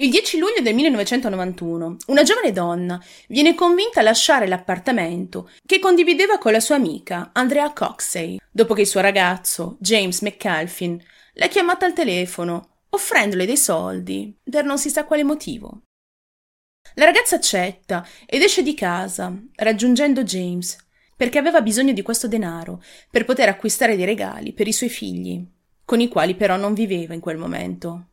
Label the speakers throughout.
Speaker 1: Il 10 luglio del 1991 una giovane donna viene convinta a lasciare l'appartamento che condivideva con la sua amica Andrea Coxey, dopo che il suo ragazzo, James McAlphin, l'ha chiamata al telefono offrendole dei soldi per non si sa quale motivo. La ragazza accetta ed esce di casa, raggiungendo James, perché aveva bisogno di questo denaro per poter acquistare dei regali per i suoi figli, con i quali però non viveva in quel momento.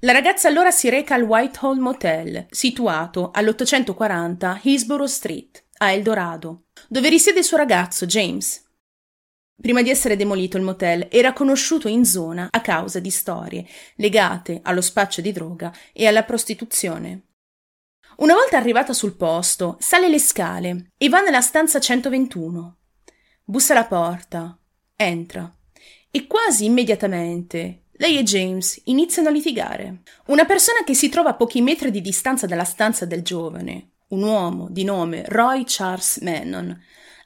Speaker 1: La ragazza allora si reca al Whitehall Motel, situato all'840 Hillsborough Street, a Eldorado, dove risiede il suo ragazzo James. Prima di essere demolito il motel era conosciuto in zona a causa di storie legate allo spaccio di droga e alla prostituzione. Una volta arrivata sul posto, sale le scale e va nella stanza 121. Bussa alla porta, entra e quasi immediatamente lei e James iniziano a litigare. Una persona che si trova a pochi metri di distanza dalla stanza del giovane, un uomo di nome Roy Charles Mannon,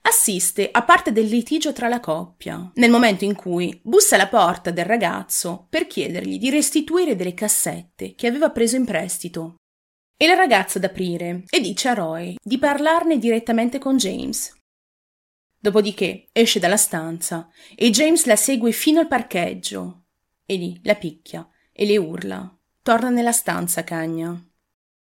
Speaker 1: assiste a parte del litigio tra la coppia, nel momento in cui bussa alla porta del ragazzo per chiedergli di restituire delle cassette che aveva preso in prestito. E la ragazza ad aprire e dice a Roy di parlarne direttamente con James. Dopodiché esce dalla stanza e James la segue fino al parcheggio e lì la picchia e le urla. Torna nella stanza, cagna.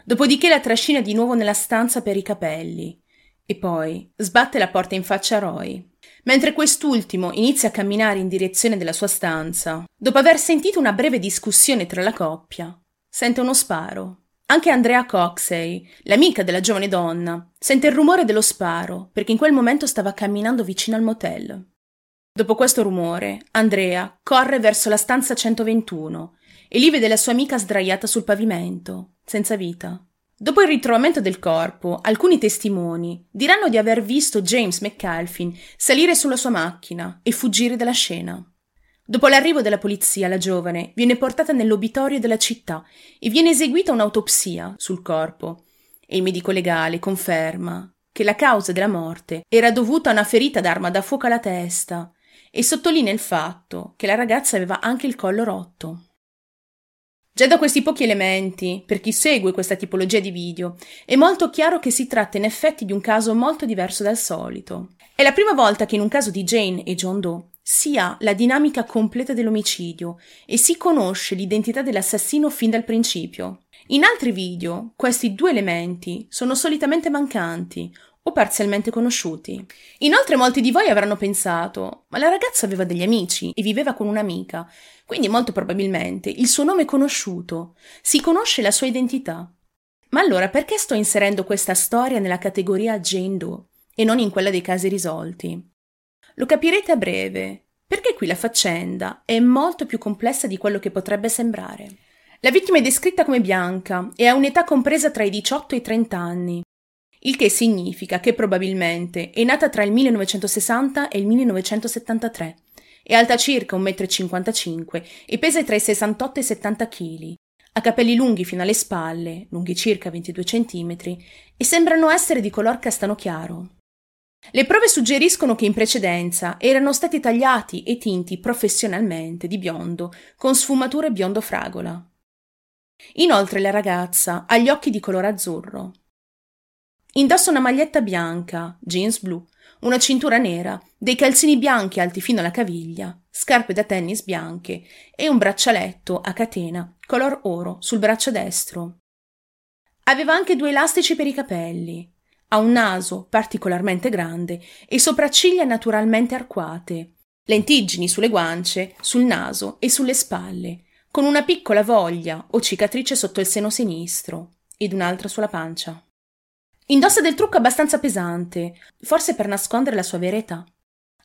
Speaker 1: Dopodiché la trascina di nuovo nella stanza per i capelli e poi sbatte la porta in faccia a Roy. Mentre quest'ultimo inizia a camminare in direzione della sua stanza, dopo aver sentito una breve discussione tra la coppia, sente uno sparo. Anche Andrea Coxey, l'amica della giovane donna, sente il rumore dello sparo perché in quel momento stava camminando vicino al motel. Dopo questo rumore, Andrea corre verso la stanza 121 e lì vede la sua amica sdraiata sul pavimento, senza vita. Dopo il ritrovamento del corpo, alcuni testimoni diranno di aver visto James McAlphin salire sulla sua macchina e fuggire dalla scena. Dopo l'arrivo della polizia, la giovane viene portata nell'obitorio della città e viene eseguita un'autopsia sul corpo. E il medico legale conferma che la causa della morte era dovuta a una ferita d'arma da fuoco alla testa e sottolinea il fatto che la ragazza aveva anche il collo rotto. Già da questi pochi elementi, per chi segue questa tipologia di video, è molto chiaro che si tratta in effetti di un caso molto diverso dal solito. È la prima volta che in un caso di Jane e John Doe si ha la dinamica completa dell'omicidio e si conosce l'identità dell'assassino fin dal principio. In altri video questi due elementi sono solitamente mancanti o parzialmente conosciuti. Inoltre molti di voi avranno pensato, ma la ragazza aveva degli amici e viveva con un'amica, quindi molto probabilmente il suo nome è conosciuto, si conosce la sua identità. Ma allora perché sto inserendo questa storia nella categoria Jane Doe e non in quella dei casi risolti? Lo capirete a breve, perché qui la faccenda è molto più complessa di quello che potrebbe sembrare. La vittima è descritta come bianca e ha un'età compresa tra i 18 e i 30 anni il che significa che probabilmente è nata tra il 1960 e il 1973, è alta circa 1,55 m e pesa tra i 68 e i 70 kg, ha capelli lunghi fino alle spalle, lunghi circa 22 cm, e sembrano essere di color castano chiaro. Le prove suggeriscono che in precedenza erano stati tagliati e tinti professionalmente di biondo con sfumature biondo fragola. Inoltre la ragazza ha gli occhi di colore azzurro, Indossa una maglietta bianca, jeans blu, una cintura nera, dei calzini bianchi alti fino alla caviglia, scarpe da tennis bianche e un braccialetto a catena color oro sul braccio destro. Aveva anche due elastici per i capelli. Ha un naso particolarmente grande e sopracciglia naturalmente arcuate, lentiggini sulle guance, sul naso e sulle spalle, con una piccola voglia o cicatrice sotto il seno sinistro ed un'altra sulla pancia. Indossa del trucco abbastanza pesante, forse per nascondere la sua vera età.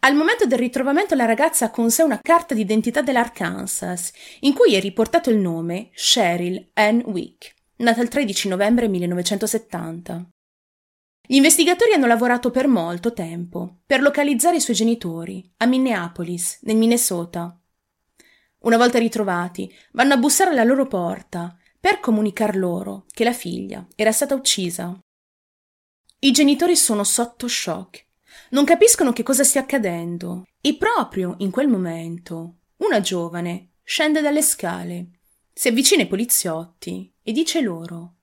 Speaker 1: Al momento del ritrovamento la ragazza ha con sé una carta d'identità dell'Arkansas, in cui è riportato il nome Cheryl Ann Wick, nata il 13 novembre 1970. Gli investigatori hanno lavorato per molto tempo per localizzare i suoi genitori a Minneapolis, nel Minnesota. Una volta ritrovati, vanno a bussare alla loro porta per comunicar loro che la figlia era stata uccisa i genitori sono sotto shock. Non capiscono che cosa stia accadendo. E proprio in quel momento una giovane scende dalle scale Si avvicina ai poliziotti e dice loro: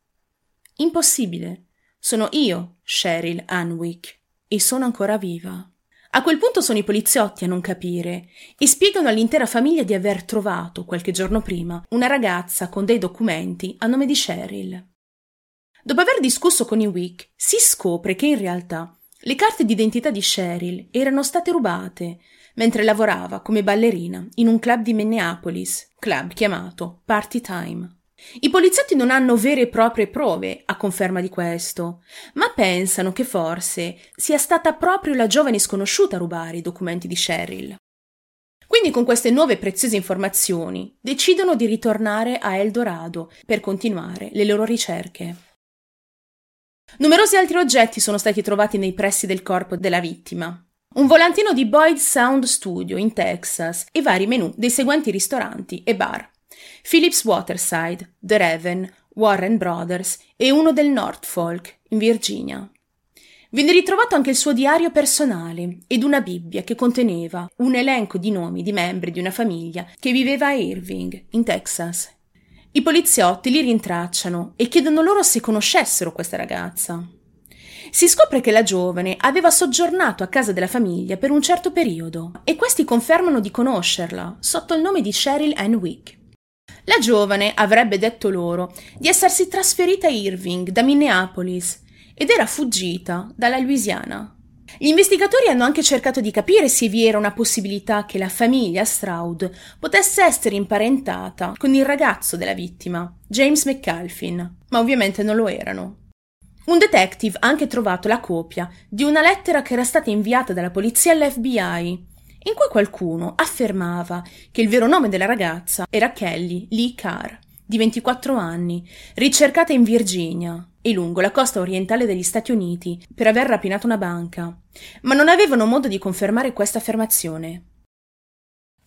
Speaker 1: Impossibile, sono io, Cheryl Anwick, e sono ancora viva. A quel punto sono i poliziotti a non capire e spiegano all'intera famiglia di aver trovato, qualche giorno prima, una ragazza con dei documenti a nome di Cheryl. Dopo aver discusso con i Wick, si scopre che in realtà le carte d'identità di Cheryl erano state rubate mentre lavorava come ballerina in un club di Minneapolis, club chiamato Party Time. I poliziotti non hanno vere e proprie prove a conferma di questo, ma pensano che forse sia stata proprio la giovane sconosciuta a rubare i documenti di Cheryl. Quindi con queste nuove preziose informazioni decidono di ritornare a Eldorado per continuare le loro ricerche. Numerosi altri oggetti sono stati trovati nei pressi del corpo della vittima. Un volantino di Boyd Sound Studio in Texas e vari menù dei seguenti ristoranti e bar. Phillips Waterside, The Raven, Warren Brothers e uno del Norfolk, in Virginia. Venne ritrovato anche il suo diario personale ed una Bibbia che conteneva un elenco di nomi di membri di una famiglia che viveva a Irving, in Texas. I poliziotti li rintracciano e chiedono loro se conoscessero questa ragazza. Si scopre che la giovane aveva soggiornato a casa della famiglia per un certo periodo e questi confermano di conoscerla sotto il nome di Cheryl Ann Wick. La giovane avrebbe detto loro di essersi trasferita a Irving da Minneapolis ed era fuggita dalla Louisiana. Gli investigatori hanno anche cercato di capire se vi era una possibilità che la famiglia Stroud potesse essere imparentata con il ragazzo della vittima, James McAlphin, ma ovviamente non lo erano. Un detective ha anche trovato la copia di una lettera che era stata inviata dalla polizia all'FBI in cui qualcuno affermava che il vero nome della ragazza era Kelly Lee Carr, di 24 anni, ricercata in Virginia e lungo la costa orientale degli Stati Uniti per aver rapinato una banca, ma non avevano modo di confermare questa affermazione.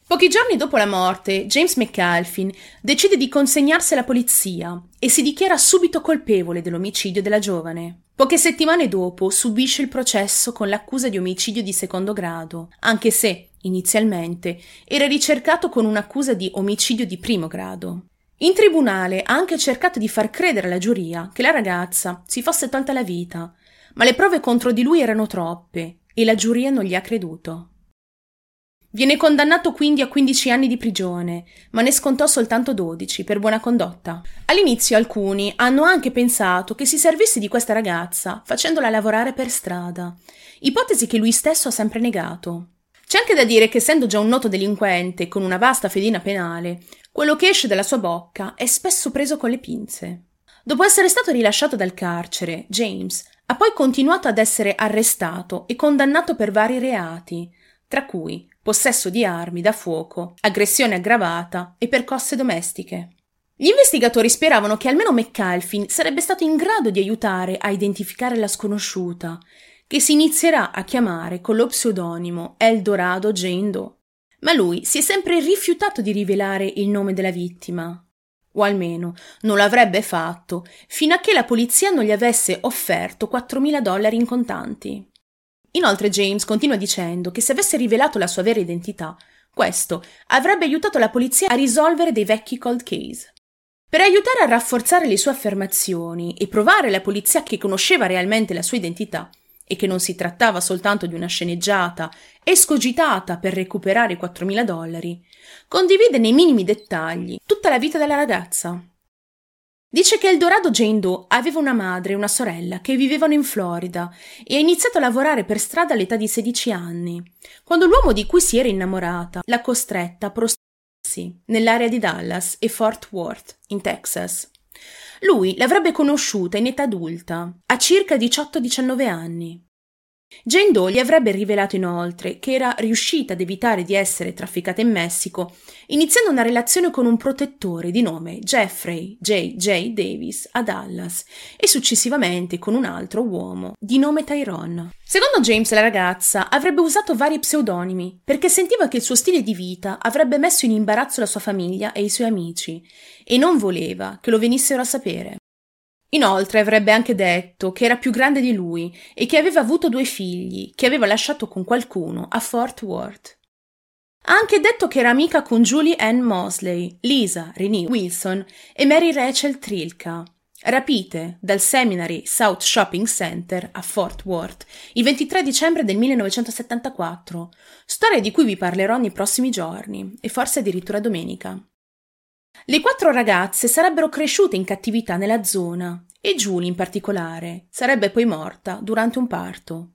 Speaker 1: Pochi giorni dopo la morte, James McAlphin decide di consegnarsi alla polizia e si dichiara subito colpevole dell'omicidio della giovane. Poche settimane dopo subisce il processo con l'accusa di omicidio di secondo grado, anche se, inizialmente, era ricercato con un'accusa di omicidio di primo grado. In tribunale ha anche cercato di far credere alla giuria che la ragazza si fosse tolta la vita, ma le prove contro di lui erano troppe e la giuria non gli ha creduto. Viene condannato quindi a 15 anni di prigione, ma ne scontò soltanto 12 per buona condotta. All'inizio alcuni hanno anche pensato che si servisse di questa ragazza facendola lavorare per strada, ipotesi che lui stesso ha sempre negato. C'è anche da dire che essendo già un noto delinquente con una vasta fedina penale, quello che esce dalla sua bocca è spesso preso con le pinze. Dopo essere stato rilasciato dal carcere, James ha poi continuato ad essere arrestato e condannato per vari reati, tra cui possesso di armi da fuoco, aggressione aggravata e percosse domestiche. Gli investigatori speravano che almeno McAlphin sarebbe stato in grado di aiutare a identificare la sconosciuta, che si inizierà a chiamare con lo pseudonimo Eldorado Jane Doe. Ma lui si è sempre rifiutato di rivelare il nome della vittima, o almeno non l'avrebbe fatto fino a che la polizia non gli avesse offerto 4.000 dollari in contanti. Inoltre James continua dicendo che se avesse rivelato la sua vera identità, questo avrebbe aiutato la polizia a risolvere dei vecchi cold case. Per aiutare a rafforzare le sue affermazioni e provare alla polizia che conosceva realmente la sua identità e che non si trattava soltanto di una sceneggiata escogitata per recuperare i 4.000 dollari, condivide nei minimi dettagli tutta la vita della ragazza, Dice che Eldorado Jane Doe aveva una madre e una sorella che vivevano in Florida e ha iniziato a lavorare per strada all'età di 16 anni, quando l'uomo di cui si era innamorata l'ha costretta a prostituirsi nell'area di Dallas e Fort Worth, in Texas. Lui l'avrebbe conosciuta in età adulta, a circa 18-19 anni. Jane Doe gli avrebbe rivelato inoltre che era riuscita ad evitare di essere trafficata in Messico iniziando una relazione con un protettore di nome Jeffrey J. J. Davis a Dallas e successivamente con un altro uomo di nome Tyrone. Secondo James la ragazza avrebbe usato vari pseudonimi perché sentiva che il suo stile di vita avrebbe messo in imbarazzo la sua famiglia e i suoi amici e non voleva che lo venissero a sapere. Inoltre avrebbe anche detto che era più grande di lui e che aveva avuto due figli, che aveva lasciato con qualcuno a Fort Worth. Ha anche detto che era amica con Julie Ann Mosley, Lisa Renee Wilson e Mary Rachel Trilka, rapite dal Seminary South Shopping Center a Fort Worth il 23 dicembre del 1974, storia di cui vi parlerò nei prossimi giorni e forse addirittura domenica. Le quattro ragazze sarebbero cresciute in cattività nella zona e Julie in particolare sarebbe poi morta durante un parto.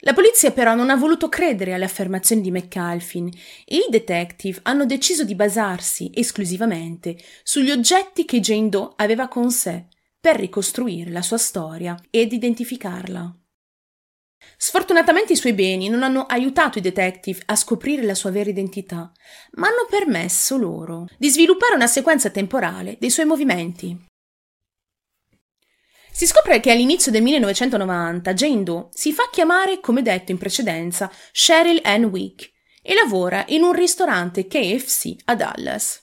Speaker 1: La polizia però non ha voluto credere alle affermazioni di McAlphin e i detective hanno deciso di basarsi esclusivamente sugli oggetti che Jane Doe aveva con sé per ricostruire la sua storia ed identificarla. Sfortunatamente i suoi beni non hanno aiutato i detective a scoprire la sua vera identità, ma hanno permesso loro di sviluppare una sequenza temporale dei suoi movimenti. Si scopre che all'inizio del 1990 Jane Doe si fa chiamare, come detto in precedenza, Cheryl Ann Wick e lavora in un ristorante KFC a Dallas.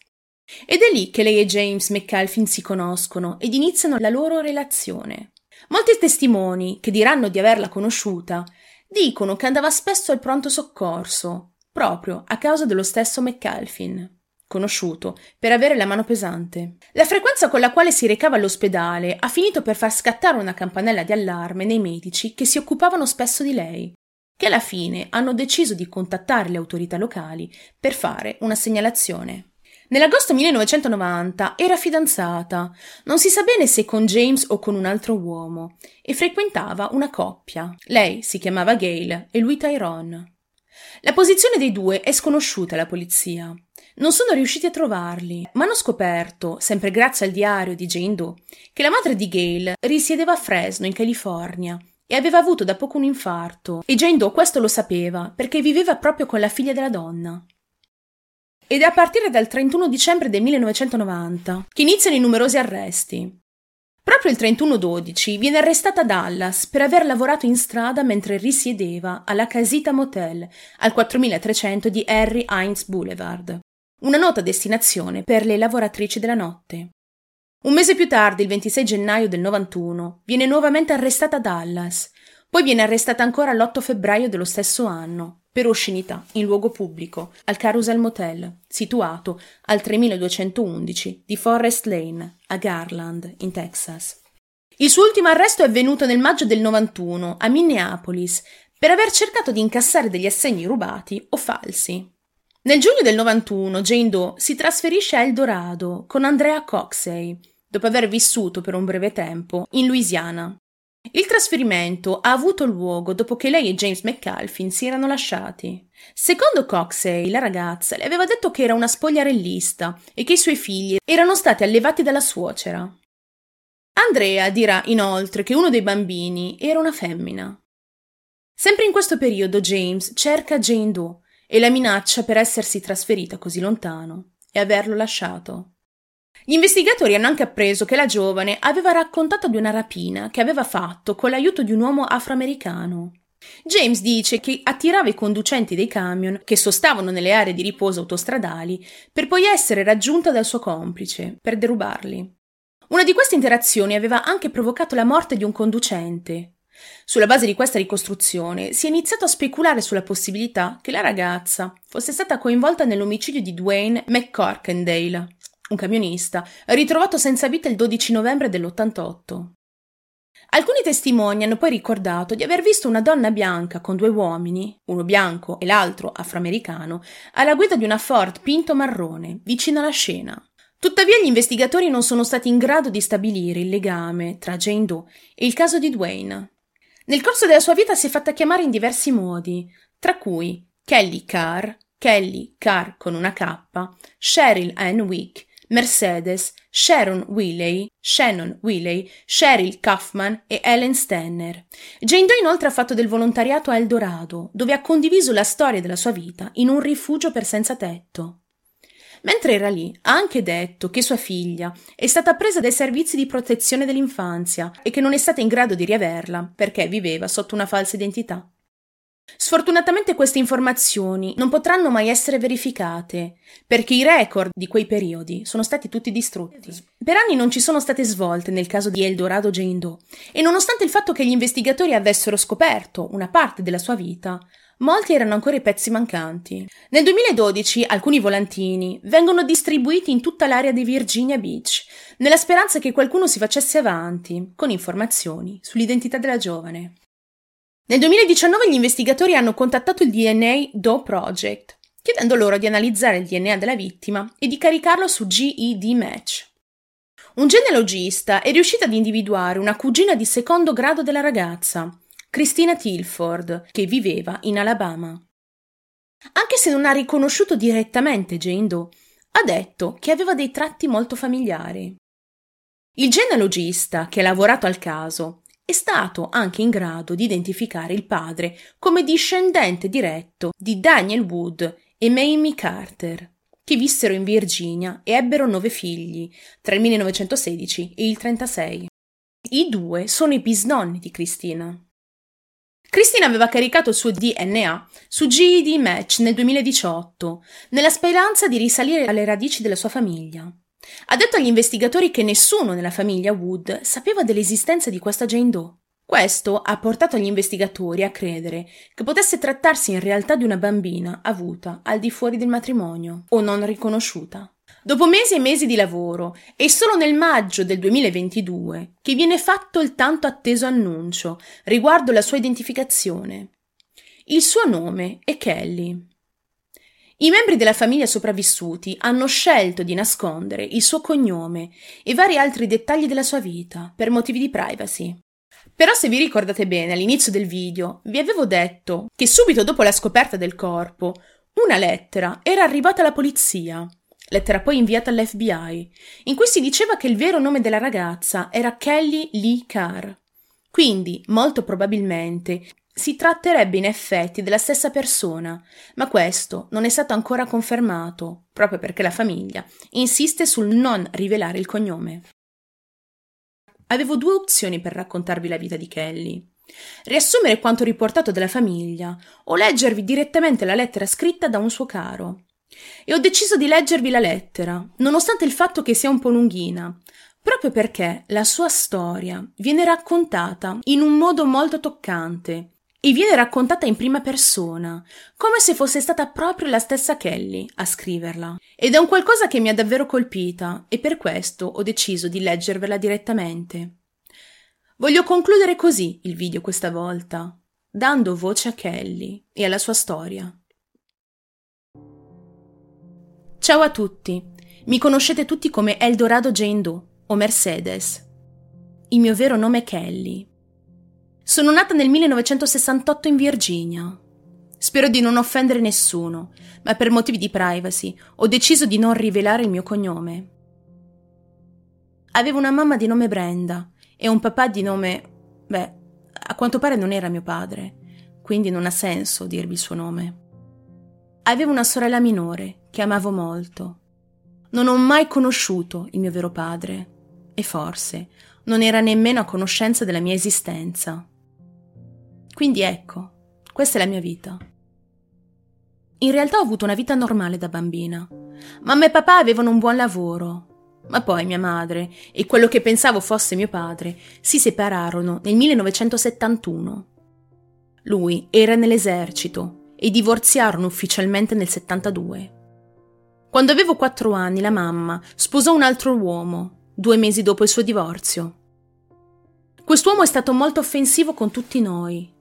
Speaker 1: Ed è lì che lei e James McAlphin si conoscono ed iniziano la loro relazione. Molti testimoni, che diranno di averla conosciuta, dicono che andava spesso al pronto soccorso, proprio a causa dello stesso McAlphin conosciuto, per avere la mano pesante. La frequenza con la quale si recava all'ospedale ha finito per far scattare una campanella di allarme nei medici che si occupavano spesso di lei, che alla fine hanno deciso di contattare le autorità locali per fare una segnalazione. Nell'agosto 1990 era fidanzata, non si sa bene se con James o con un altro uomo, e frequentava una coppia. Lei si chiamava Gail e lui Tyrone. La posizione dei due è sconosciuta alla polizia. Non sono riusciti a trovarli, ma hanno scoperto, sempre grazie al diario di Jane Doe, che la madre di Gail risiedeva a Fresno, in California, e aveva avuto da poco un infarto, e Jane Doe questo lo sapeva perché viveva proprio con la figlia della donna. Ed è a partire dal 31 dicembre del 1990 che iniziano i numerosi arresti. Proprio il 31-12 viene arrestata Dallas per aver lavorato in strada mentre risiedeva alla Casita Motel al 4300 di Harry Hines Boulevard una nota destinazione per le lavoratrici della notte. Un mese più tardi, il 26 gennaio del 91, viene nuovamente arrestata Dallas, poi viene arrestata ancora l'8 febbraio dello stesso anno, per oscenità in luogo pubblico, al Carousel Motel, situato al 3211 di Forest Lane, a Garland, in Texas. Il suo ultimo arresto è avvenuto nel maggio del 91 a Minneapolis per aver cercato di incassare degli assegni rubati o falsi. Nel giugno del 91 Jane Doe si trasferisce a Eldorado con Andrea Coxey, dopo aver vissuto per un breve tempo in Louisiana. Il trasferimento ha avuto luogo dopo che lei e James McAlphin si erano lasciati. Secondo Coxey, la ragazza le aveva detto che era una spogliarellista e che i suoi figli erano stati allevati dalla suocera. Andrea dirà inoltre che uno dei bambini era una femmina. Sempre in questo periodo James cerca Jane Doe e la minaccia per essersi trasferita così lontano e averlo lasciato. Gli investigatori hanno anche appreso che la giovane aveva raccontato di una rapina che aveva fatto con l'aiuto di un uomo afroamericano. James dice che attirava i conducenti dei camion che sostavano nelle aree di riposo autostradali per poi essere raggiunta dal suo complice per derubarli. Una di queste interazioni aveva anche provocato la morte di un conducente, sulla base di questa ricostruzione si è iniziato a speculare sulla possibilità che la ragazza fosse stata coinvolta nell'omicidio di Dwayne McCorkendale, un camionista, ritrovato senza vita il 12 novembre dell'88. Alcuni testimoni hanno poi ricordato di aver visto una donna bianca con due uomini, uno bianco e l'altro afroamericano, alla guida di una Ford Pinto marrone, vicino alla scena. Tuttavia gli investigatori non sono stati in grado di stabilire il legame tra Jane Doe e il caso di Dwayne. Nel corso della sua vita si è fatta chiamare in diversi modi, tra cui Kelly Carr, Kelly Carr con una K, Cheryl Ann Wick, Mercedes, Sharon Willey, Shannon Willey, Cheryl Kaufman e Ellen Stenner. Jane Doe inoltre ha fatto del volontariato a Eldorado, dove ha condiviso la storia della sua vita in un rifugio per senza tetto. Mentre era lì, ha anche detto che sua figlia è stata presa dai servizi di protezione dell'infanzia e che non è stata in grado di riaverla perché viveva sotto una falsa identità. Sfortunatamente queste informazioni non potranno mai essere verificate, perché i record di quei periodi sono stati tutti distrutti. Per anni non ci sono state svolte nel caso di Eldorado Jane Doe, e nonostante il fatto che gli investigatori avessero scoperto una parte della sua vita, molti erano ancora i pezzi mancanti. Nel 2012 alcuni volantini vengono distribuiti in tutta l'area di Virginia Beach, nella speranza che qualcuno si facesse avanti con informazioni sull'identità della giovane. Nel 2019 gli investigatori hanno contattato il DNA Doe Project, chiedendo loro di analizzare il DNA della vittima e di caricarlo su GED Match. Un genealogista è riuscito ad individuare una cugina di secondo grado della ragazza, Christina Tilford, che viveva in Alabama. Anche se non ha riconosciuto direttamente Jane Doe, ha detto che aveva dei tratti molto familiari. Il genealogista che ha lavorato al caso è stato anche in grado di identificare il padre come discendente diretto di Daniel Wood e Mamie Carter, che vissero in Virginia e ebbero nove figli tra il 1916 e il 36. I due sono i bisnonni di Cristina. Cristina aveva caricato il suo DNA su GED Match nel 2018, nella speranza di risalire alle radici della sua famiglia. Ha detto agli investigatori che nessuno nella famiglia Wood sapeva dell'esistenza di questa Jane Doe. Questo ha portato gli investigatori a credere che potesse trattarsi in realtà di una bambina avuta al di fuori del matrimonio o non riconosciuta. Dopo mesi e mesi di lavoro, è solo nel maggio del 2022 che viene fatto il tanto atteso annuncio riguardo la sua identificazione. Il suo nome è Kelly. I membri della famiglia sopravvissuti hanno scelto di nascondere il suo cognome e vari altri dettagli della sua vita per motivi di privacy. Però se vi ricordate bene all'inizio del video vi avevo detto che subito dopo la scoperta del corpo una lettera era arrivata alla polizia, lettera poi inviata all'FBI, in cui si diceva che il vero nome della ragazza era Kelly Lee Carr. Quindi, molto probabilmente, si tratterebbe in effetti della stessa persona, ma questo non è stato ancora confermato, proprio perché la famiglia insiste sul non rivelare il cognome. Avevo due opzioni per raccontarvi la vita di Kelly. Riassumere quanto riportato dalla famiglia o leggervi direttamente la lettera scritta da un suo caro. E ho deciso di leggervi la lettera, nonostante il fatto che sia un po' lunghina, proprio perché la sua storia viene raccontata in un modo molto toccante e viene raccontata in prima persona, come se fosse stata proprio la stessa Kelly a scriverla. Ed è un qualcosa che mi ha davvero colpita e per questo ho deciso di leggervela direttamente. Voglio concludere così il video questa volta, dando voce a Kelly e alla sua storia. Ciao a tutti, mi conoscete tutti come Eldorado Jane Doe o Mercedes. Il mio vero nome è Kelly sono nata nel 1968 in Virginia. Spero di non offendere nessuno, ma per motivi di privacy ho deciso di non rivelare il mio cognome. Avevo una mamma di nome Brenda e un papà di nome... beh, a quanto pare non era mio padre, quindi non ha senso dirvi il suo nome. Avevo una sorella minore che amavo molto. Non ho mai conosciuto il mio vero padre e forse non era nemmeno a conoscenza della mia esistenza. Quindi ecco, questa è la mia vita. In realtà ho avuto una vita normale da bambina. Mamma e papà avevano un buon lavoro, ma poi mia madre e quello che pensavo fosse mio padre si separarono nel 1971. Lui era nell'esercito e divorziarono ufficialmente nel 72. Quando avevo quattro anni la mamma sposò un altro uomo, due mesi dopo il suo divorzio. Quest'uomo è stato molto offensivo con tutti noi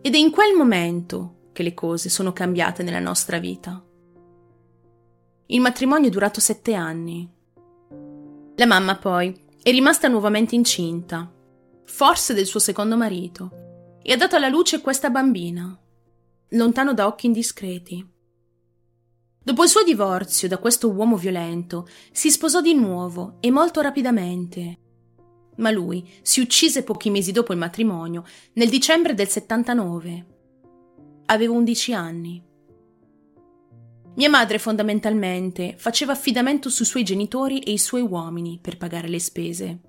Speaker 1: ed è in quel momento che le cose sono cambiate nella nostra vita. Il matrimonio è durato sette anni. La mamma poi è rimasta nuovamente incinta, forse del suo secondo marito, e ha dato alla luce questa bambina, lontano da occhi indiscreti. Dopo il suo divorzio da questo uomo violento, si sposò di nuovo e molto rapidamente ma lui si uccise pochi mesi dopo il matrimonio, nel dicembre del 79. Avevo 11 anni. Mia madre fondamentalmente faceva affidamento sui suoi genitori e i suoi uomini per pagare le spese.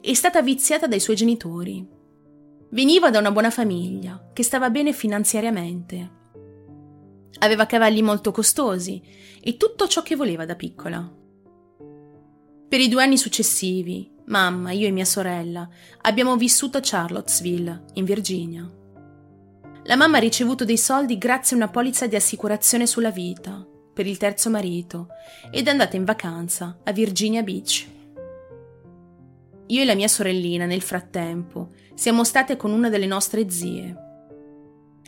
Speaker 1: È stata viziata dai suoi genitori. Veniva da una buona famiglia, che stava bene finanziariamente. Aveva cavalli molto costosi e tutto ciò che voleva da piccola. Per i due anni successivi, Mamma, io e mia sorella abbiamo vissuto a Charlottesville, in Virginia. La mamma ha ricevuto dei soldi grazie a una polizza di assicurazione sulla vita per il terzo marito ed è andata in vacanza a Virginia Beach. Io e la mia sorellina, nel frattempo, siamo state con una delle nostre zie.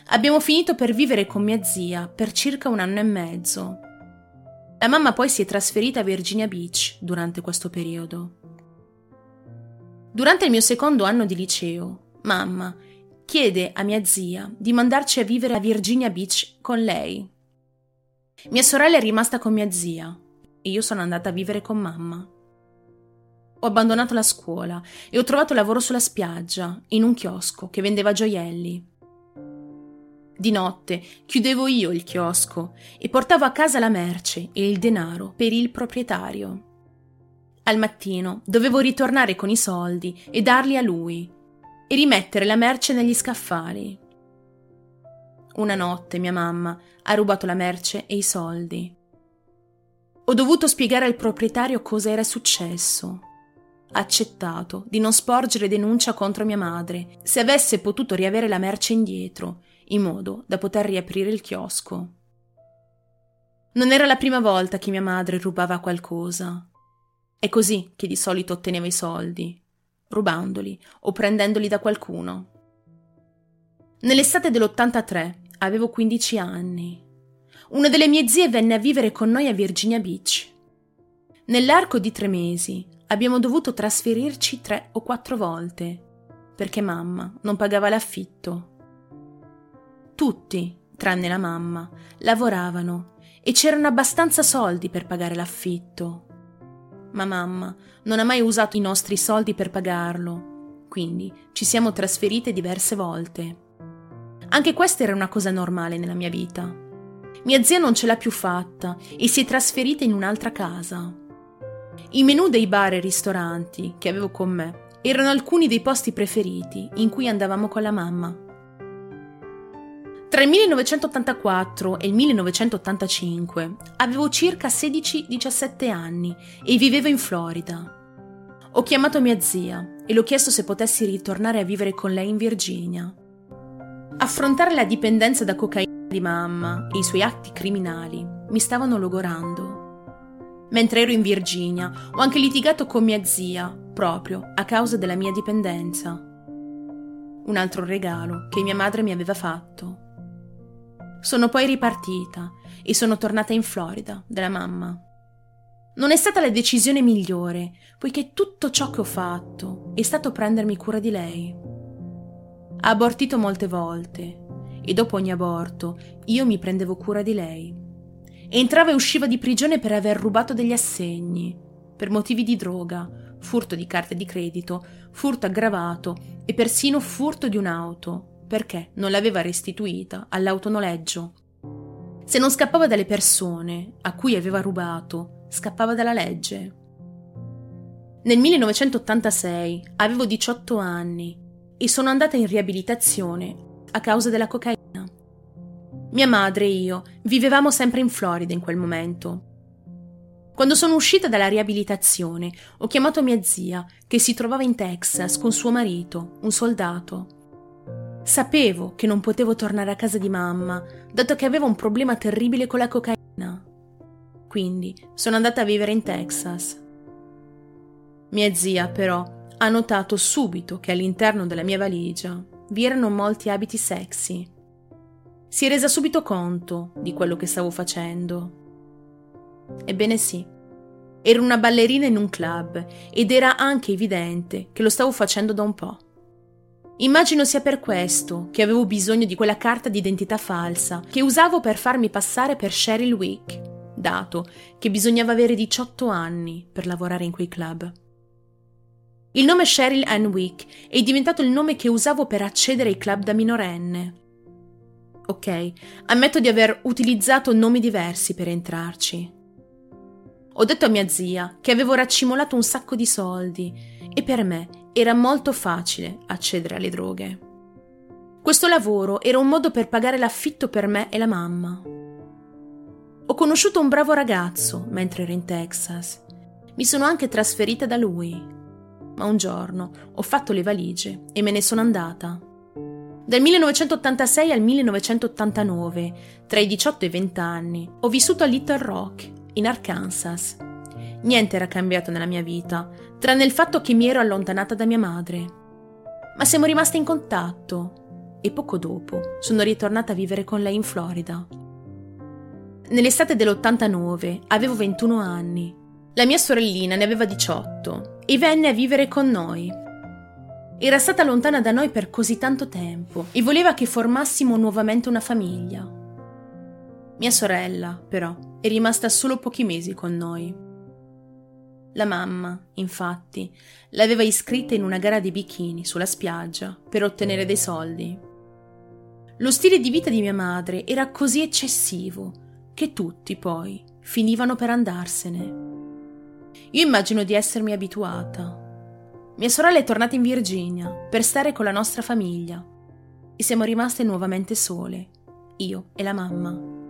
Speaker 1: Abbiamo finito per vivere con mia zia per circa un anno e mezzo. La mamma poi si è trasferita a Virginia Beach durante questo periodo. Durante il mio secondo anno di liceo, mamma chiede a mia zia di mandarci a vivere a Virginia Beach con lei. Mia sorella è rimasta con mia zia e io sono andata a vivere con mamma. Ho abbandonato la scuola e ho trovato lavoro sulla spiaggia, in un chiosco che vendeva gioielli. Di notte chiudevo io il chiosco e portavo a casa la merce e il denaro per il proprietario. Al mattino dovevo ritornare con i soldi e darli a lui e rimettere la merce negli scaffali. Una notte mia mamma ha rubato la merce e i soldi. Ho dovuto spiegare al proprietario cosa era successo. Ha accettato di non sporgere denuncia contro mia madre se avesse potuto riavere la merce indietro, in modo da poter riaprire il chiosco. Non era la prima volta che mia madre rubava qualcosa. È così che di solito otteneva i soldi rubandoli o prendendoli da qualcuno. Nell'estate dell'83 avevo 15 anni. Una delle mie zie venne a vivere con noi a Virginia Beach. Nell'arco di tre mesi abbiamo dovuto trasferirci tre o quattro volte perché mamma non pagava l'affitto. Tutti, tranne la mamma, lavoravano e c'erano abbastanza soldi per pagare l'affitto ma mamma non ha mai usato i nostri soldi per pagarlo, quindi ci siamo trasferite diverse volte. Anche questa era una cosa normale nella mia vita. Mia zia non ce l'ha più fatta e si è trasferita in un'altra casa. I menù dei bar e ristoranti che avevo con me erano alcuni dei posti preferiti in cui andavamo con la mamma. Tra il 1984 e il 1985 avevo circa 16-17 anni e vivevo in Florida. Ho chiamato mia zia e le ho chiesto se potessi ritornare a vivere con lei in Virginia. Affrontare la dipendenza da cocaina di mamma e i suoi atti criminali mi stavano logorando. Mentre ero in Virginia ho anche litigato con mia zia proprio a causa della mia dipendenza. Un altro regalo che mia madre mi aveva fatto. Sono poi ripartita e sono tornata in Florida dalla mamma. Non è stata la decisione migliore, poiché tutto ciò che ho fatto è stato prendermi cura di lei. Ha abortito molte volte e dopo ogni aborto io mi prendevo cura di lei. Entrava e usciva di prigione per aver rubato degli assegni, per motivi di droga, furto di carte di credito, furto aggravato e persino furto di un'auto, perché non l'aveva restituita all'autonoleggio. Se non scappava dalle persone a cui aveva rubato, scappava dalla legge. Nel 1986 avevo 18 anni e sono andata in riabilitazione a causa della cocaina. Mia madre e io vivevamo sempre in Florida in quel momento. Quando sono uscita dalla riabilitazione ho chiamato mia zia, che si trovava in Texas con suo marito, un soldato. Sapevo che non potevo tornare a casa di mamma, dato che aveva un problema terribile con la cocaina. Quindi sono andata a vivere in Texas. Mia zia, però, ha notato subito che all'interno della mia valigia vi erano molti abiti sexy. Si è resa subito conto di quello che stavo facendo. Ebbene sì, ero una ballerina in un club ed era anche evidente che lo stavo facendo da un po'. Immagino sia per questo che avevo bisogno di quella carta d'identità falsa che usavo per farmi passare per Cheryl Wick, dato che bisognava avere 18 anni per lavorare in quei club. Il nome Cheryl Ann Wick è diventato il nome che usavo per accedere ai club da minorenne. Ok, ammetto di aver utilizzato nomi diversi per entrarci. Ho detto a mia zia che avevo raccimolato un sacco di soldi e per me era molto facile accedere alle droghe. Questo lavoro era un modo per pagare l'affitto per me e la mamma. Ho conosciuto un bravo ragazzo mentre ero in Texas. Mi sono anche trasferita da lui. Ma un giorno ho fatto le valigie e me ne sono andata. Dal 1986 al 1989, tra i 18 e i 20 anni, ho vissuto a Little Rock, in Arkansas. Niente era cambiato nella mia vita, tranne il fatto che mi ero allontanata da mia madre. Ma siamo rimaste in contatto e poco dopo sono ritornata a vivere con lei in Florida. Nell'estate dell'89 avevo 21 anni. La mia sorellina ne aveva 18 e venne a vivere con noi. Era stata lontana da noi per così tanto tempo e voleva che formassimo nuovamente una famiglia. Mia sorella, però, è rimasta solo pochi mesi con noi. La mamma, infatti, l'aveva iscritta in una gara di bikini sulla spiaggia per ottenere dei soldi. Lo stile di vita di mia madre era così eccessivo che tutti poi finivano per andarsene. Io immagino di essermi abituata. Mia sorella è tornata in Virginia per stare con la nostra famiglia e siamo rimaste nuovamente sole, io e la mamma.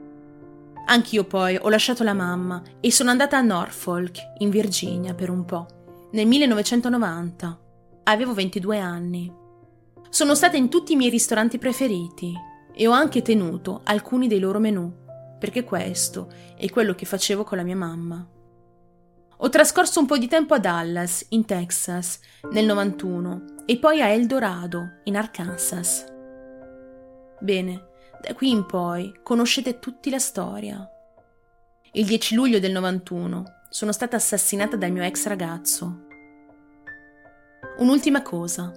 Speaker 1: Anch'io poi ho lasciato la mamma e sono andata a Norfolk, in Virginia, per un po', nel 1990. Avevo 22 anni. Sono stata in tutti i miei ristoranti preferiti e ho anche tenuto alcuni dei loro menù perché questo è quello che facevo con la mia mamma. Ho trascorso un po' di tempo a Dallas, in Texas, nel 91 e poi a El Dorado, in Arkansas. Bene, da qui in poi conoscete tutti la storia. Il 10 luglio del 91 sono stata assassinata dal mio ex ragazzo. Un'ultima cosa.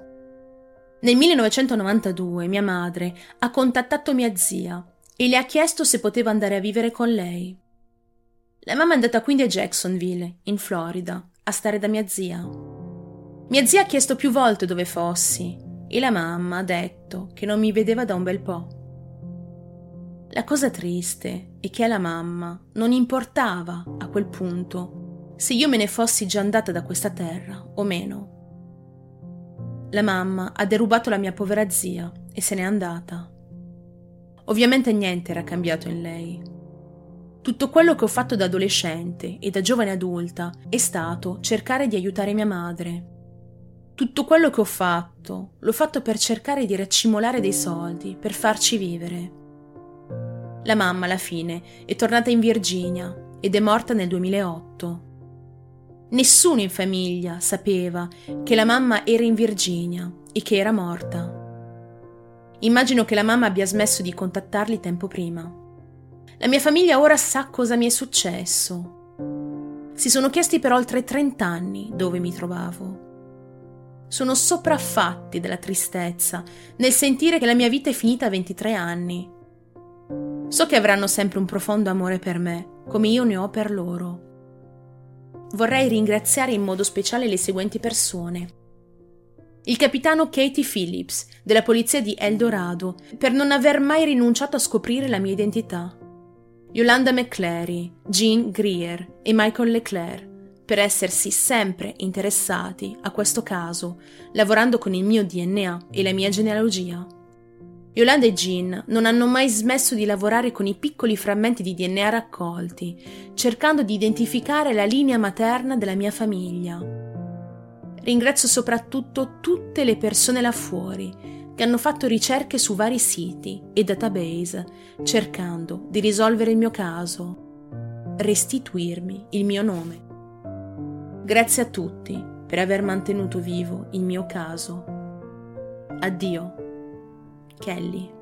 Speaker 1: Nel 1992 mia madre ha contattato mia zia e le ha chiesto se poteva andare a vivere con lei. La mamma è andata quindi a Jacksonville, in Florida, a stare da mia zia. Mia zia ha chiesto più volte dove fossi e la mamma ha detto che non mi vedeva da un bel po'. La cosa triste è che alla mamma non importava a quel punto se io me ne fossi già andata da questa terra o meno. La mamma ha derubato la mia povera zia e se n'è andata. Ovviamente niente era cambiato in lei. Tutto quello che ho fatto da adolescente e da giovane adulta è stato cercare di aiutare mia madre. Tutto quello che ho fatto l'ho fatto per cercare di raccimolare dei soldi per farci vivere. La mamma alla fine è tornata in Virginia ed è morta nel 2008. Nessuno in famiglia sapeva che la mamma era in Virginia e che era morta. Immagino che la mamma abbia smesso di contattarli tempo prima. La mia famiglia ora sa cosa mi è successo. Si sono chiesti per oltre 30 anni dove mi trovavo. Sono sopraffatti della tristezza nel sentire che la mia vita è finita a 23 anni. So che avranno sempre un profondo amore per me, come io ne ho per loro. Vorrei ringraziare in modo speciale le seguenti persone il capitano Katie Phillips della polizia di El Dorado per non aver mai rinunciato a scoprire la mia identità. Yolanda McClary, Jean Greer e Michael Leclerc per essersi sempre interessati a questo caso, lavorando con il mio DNA e la mia genealogia. Yolanda e Jean non hanno mai smesso di lavorare con i piccoli frammenti di DNA raccolti, cercando di identificare la linea materna della mia famiglia Ringrazio soprattutto tutte le persone là fuori che hanno fatto ricerche su vari siti e database cercando di risolvere il mio caso, restituirmi il mio nome. Grazie a tutti per aver mantenuto vivo il mio caso. Addio, Kelly.